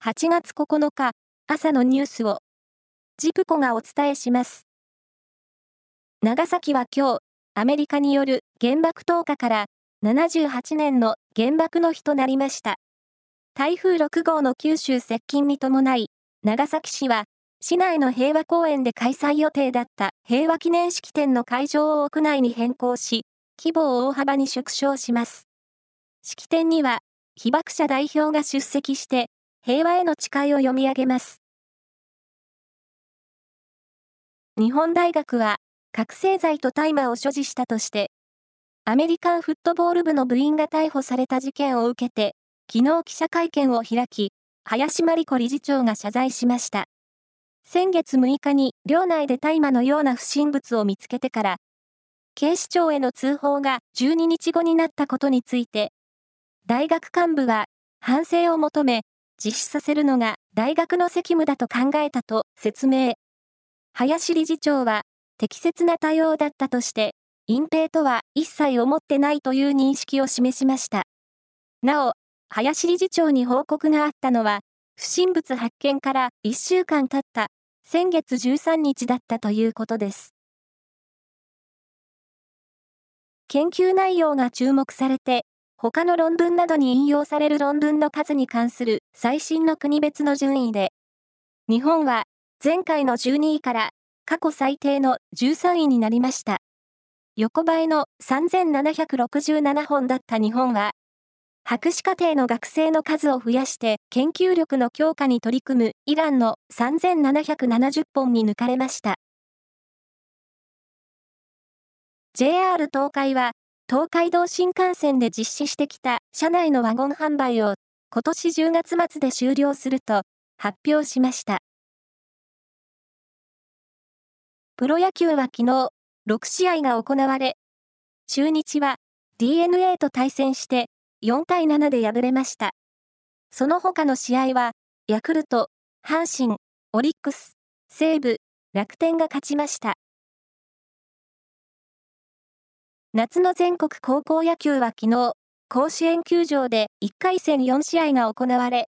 8月9日朝のニュースをジプコがお伝えします。長崎は今日、アメリカによる原爆投下から78年の原爆の日となりました。台風6号の九州接近に伴い、長崎市は市内の平和公園で開催予定だった平和記念式典の会場を屋内に変更し、規模を大幅に縮小します。式典には、被爆者代表が出席して、平和への誓いを読み上げます。日本大学は、覚醒剤と大麻を所持したとして、アメリカンフットボール部の部員が逮捕された事件を受けて、昨日記者会見を開き、林真理子理事長が謝罪しました。先月6日に寮内で大麻のような不審物を見つけてから、警視庁への通報が12日後になったことについて、大学幹部は反省を求め、実施させるのが大学の責務だと考えたと説明。林理事長は適切な対応だったとして、隠蔽とは一切思ってないという認識を示しました。なお、林理事長に報告があったのは、不審物発見から1週間経った先月13日だったということです。研究内容が注目されて、他の論文などに引用される論文の数に関する最新の国別の順位で、日本は前回の12位から過去最低の13位になりました。横ばいの3767本だった日本は、博士課程の学生の数を増やして研究力の強化に取り組むイランの3770本に抜かれました。JR 東海は東海道新幹線で実施してきた車内のワゴン販売を今年10月末で終了すると発表しました。プロ野球は昨日6試合が行われ、中日は DNA と対戦して4対7で敗れました。その他の試合は、ヤクルト、阪神、オリックス、西武、楽天が勝ちました。夏の全国高校野球は昨日、甲子園球場で1回戦4試合が行われ、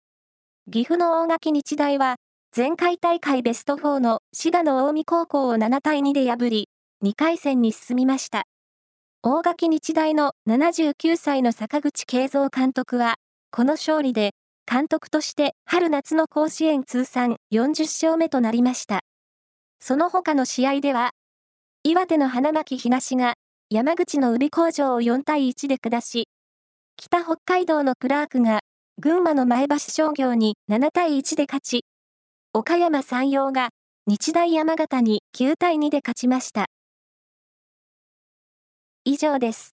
岐阜の大垣日大は、前回大会ベスト4の滋賀の近江高校を7対2で破り、2回戦に進みました。大垣日大の79歳の坂口慶三監督は、この勝利で、監督として春夏の甲子園通算40勝目となりました。その他の試合では、岩手の花巻東が山口の宇部工場を4対1で下し、北北海道のクラークが群馬の前橋商業に7対1で勝ち、岡山山陽が日大山形に9対2で勝ちました。以上です。